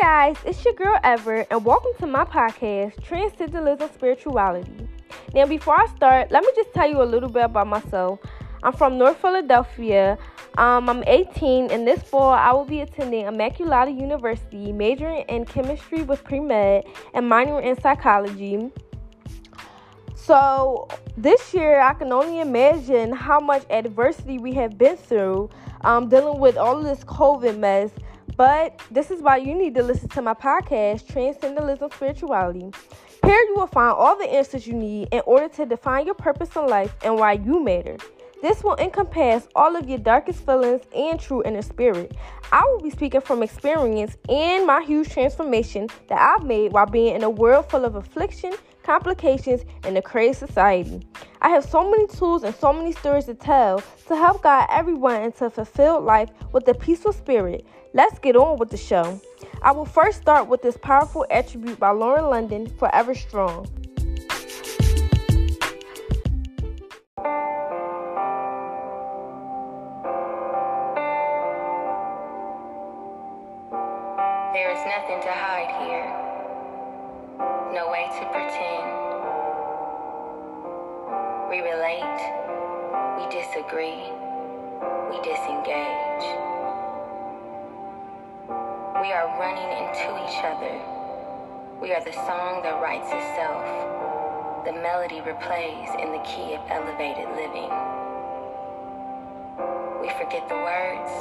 guys, it's your girl Ever, and welcome to my podcast, Transcendentalism Spirituality. Now, before I start, let me just tell you a little bit about myself. I'm from North Philadelphia. Um, I'm 18, and this fall I will be attending Immaculata University, majoring in chemistry with pre med and minoring in psychology. So, this year I can only imagine how much adversity we have been through um, dealing with all this COVID mess. But this is why you need to listen to my podcast, Transcendentalism Spirituality. Here you will find all the answers you need in order to define your purpose in life and why you matter. This will encompass all of your darkest feelings and true inner spirit. I will be speaking from experience and my huge transformation that I've made while being in a world full of affliction, complications, and a crazy society. I have so many tools and so many stories to tell to help guide everyone into a fulfilled life with a peaceful spirit. Let's get on with the show. I will first start with this powerful attribute by Lauren London, Forever Strong. There is nothing to hide here, no way to pretend. We relate, we disagree, we disengage. We are running into each other. We are the song that writes itself. The melody replays in the key of elevated living. We forget the words,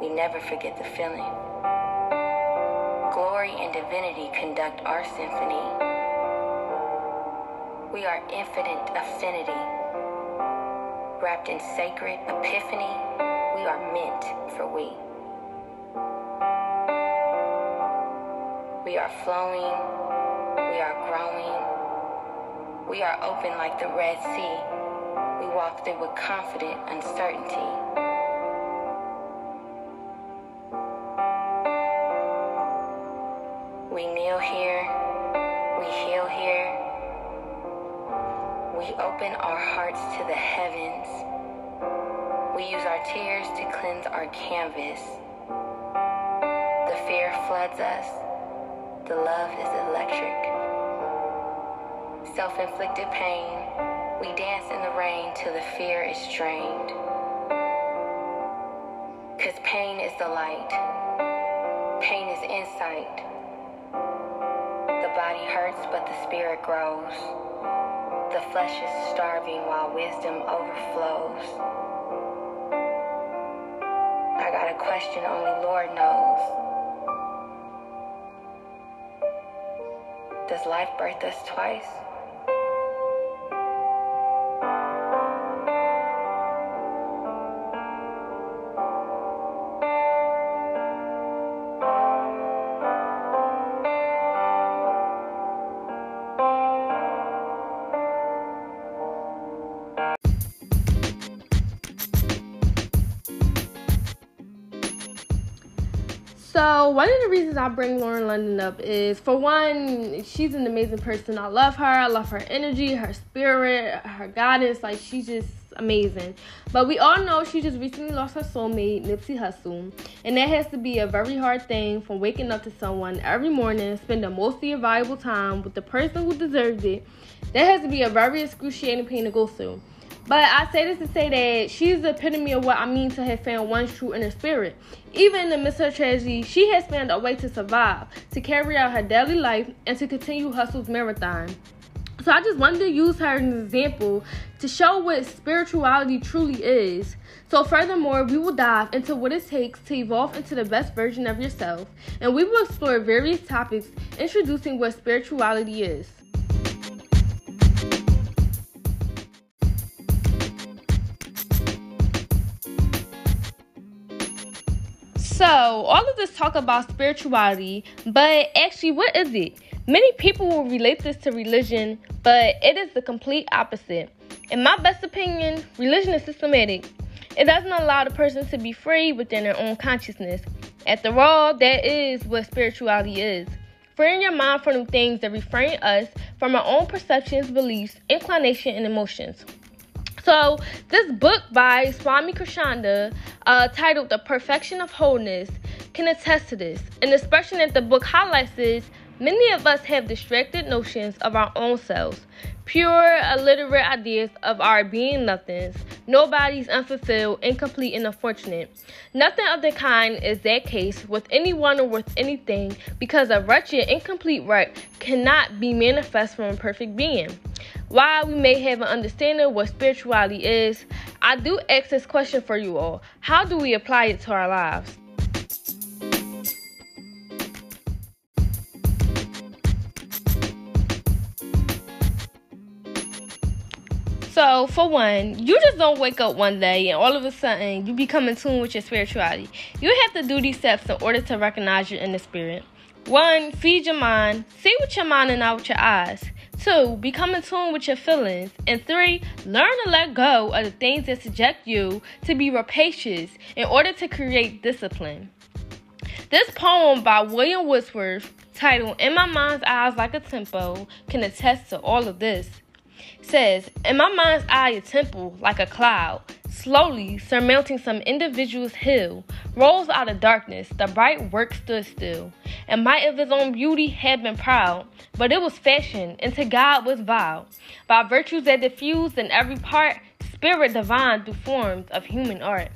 we never forget the feeling. Glory and divinity conduct our symphony. We are infinite affinity. Wrapped in sacred epiphany, we are meant for we. We are flowing, we are growing, we are open like the Red Sea. We walk through with confident uncertainty. We kneel here, we heal here. We open our hearts to the heavens. We use our tears to cleanse our canvas. The fear floods us, the love is electric. Self inflicted pain, we dance in the rain till the fear is drained. Cause pain is the light, pain is insight. The body hurts, but the spirit grows. The flesh is starving while wisdom overflows. I got a question only Lord knows. Does life birth us twice? So, one of the reasons I bring Lauren London up is for one, she's an amazing person. I love her. I love her energy, her spirit, her guidance. Like, she's just amazing. But we all know she just recently lost her soulmate, Nipsey Hussle. And that has to be a very hard thing from waking up to someone every morning, spending most of your valuable time with the person who deserves it. That has to be a very excruciating pain to go through. But I say this to say that she's the epitome of what I mean to have found one's true inner spirit. Even in the midst of tragedy, she has found a way to survive, to carry out her daily life, and to continue Hussle's marathon. So I just wanted to use her as an example to show what spirituality truly is. So furthermore, we will dive into what it takes to evolve into the best version of yourself, and we will explore various topics introducing what spirituality is. So, all of this talk about spirituality, but actually, what is it? Many people will relate this to religion, but it is the complete opposite. In my best opinion, religion is systematic. It doesn't allow the person to be free within their own consciousness. After all, that is what spirituality is. Freeing your mind from the things that refrain us from our own perceptions, beliefs, inclination, and emotions. So, this book by Swami Krishnanda, uh, titled The Perfection of Wholeness, can attest to this. And the expression that the book highlights is many of us have distracted notions of our own selves, pure, illiterate ideas of our being nothings, nobody's unfulfilled, incomplete, and unfortunate. Nothing of the kind is that case with anyone or with anything because a wretched, incomplete right cannot be manifest from a perfect being. While we may have an understanding of what spirituality is, I do ask this question for you all How do we apply it to our lives? So, for one, you just don't wake up one day and all of a sudden you become in tune with your spirituality. You have to do these steps in order to recognize you're in the spirit. One, feed your mind. See with your mind and not with your eyes. Two, become in tune with your feelings. And three, learn to let go of the things that subject you to be rapacious in order to create discipline. This poem by William Wordsworth, titled In My Mind's Eyes Like a Temple, can attest to all of this says, In my mind's eye, a temple, like a cloud, slowly surmounting some individual's hill, rose out of darkness. The bright work stood still, and might of its own beauty had been proud, but it was fashioned, and to God was vowed, by virtues that diffused in every part, spirit divine through forms of human art.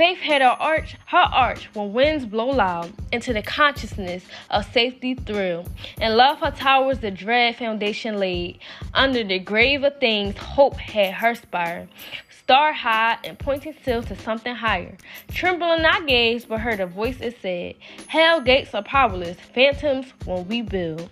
Faith had her arch, her arch when winds blow loud into the consciousness of safety thrill, and love her towers the dread foundation laid. Under the grave of things, hope had her spire, star high and pointing still to something higher. Trembling I gazed, but heard a voice that said, Hell gates are powerless, phantoms when we build.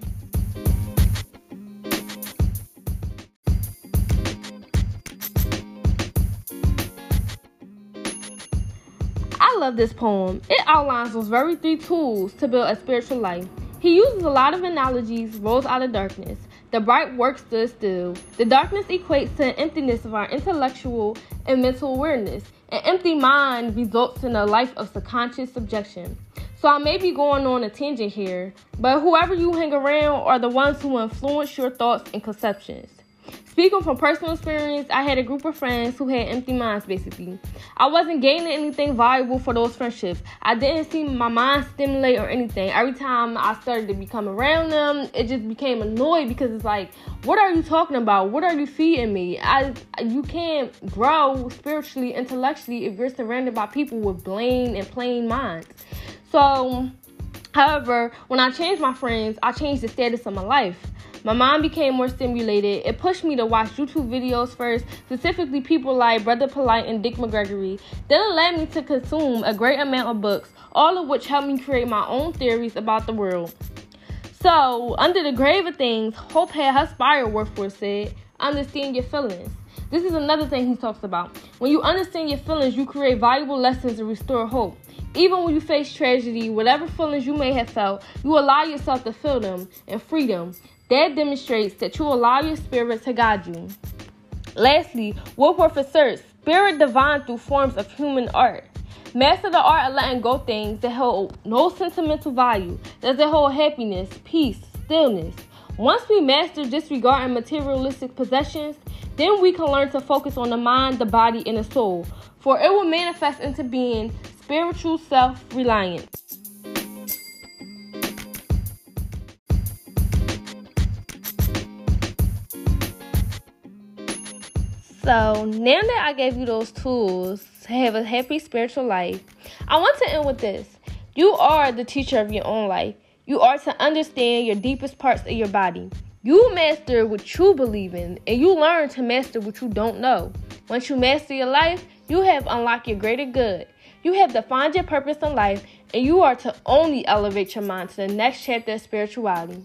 Love this poem. It outlines those very three tools to build a spiritual life. He uses a lot of analogies, rose out of darkness. The bright work stood still. The darkness equates to an emptiness of our intellectual and mental awareness. An empty mind results in a life of subconscious subjection. So I may be going on a tangent here, but whoever you hang around are the ones who influence your thoughts and conceptions. Speaking from personal experience, I had a group of friends who had empty minds basically. I wasn't gaining anything valuable for those friendships. I didn't see my mind stimulate or anything. Every time I started to become around them, it just became annoyed because it's like, what are you talking about? What are you feeding me? I you can't grow spiritually, intellectually if you're surrounded by people with blame and plain minds. So, however, when I changed my friends, I changed the status of my life. My mind became more stimulated. It pushed me to watch YouTube videos first, specifically people like Brother Polight and Dick McGregory. Then it led me to consume a great amount of books, all of which helped me create my own theories about the world. So, under the grave of things, Hope had her spire Wordsworth said, understand your feelings. This is another thing he talks about. When you understand your feelings, you create valuable lessons and restore hope. Even when you face tragedy, whatever feelings you may have felt, you allow yourself to feel them and freedom. That demonstrates that you allow your spirit to guide you. Lastly, Wordsworth asserts spirit divine through forms of human art. Master the art of letting go things that hold no sentimental value, that hold happiness, peace, stillness. Once we master disregarding materialistic possessions, then we can learn to focus on the mind, the body, and the soul, for it will manifest into being spiritual self reliance. So now that I gave you those tools to have a happy spiritual life, I want to end with this. You are the teacher of your own life. You are to understand your deepest parts of your body. You master what you believe in, and you learn to master what you don't know. Once you master your life, you have unlocked your greater good. You have defined your purpose in life, and you are to only elevate your mind to the next chapter of spirituality.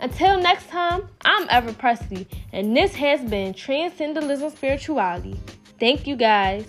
Until next time, I'm Ever Presley, and this has been Transcendentalism Spirituality. Thank you guys.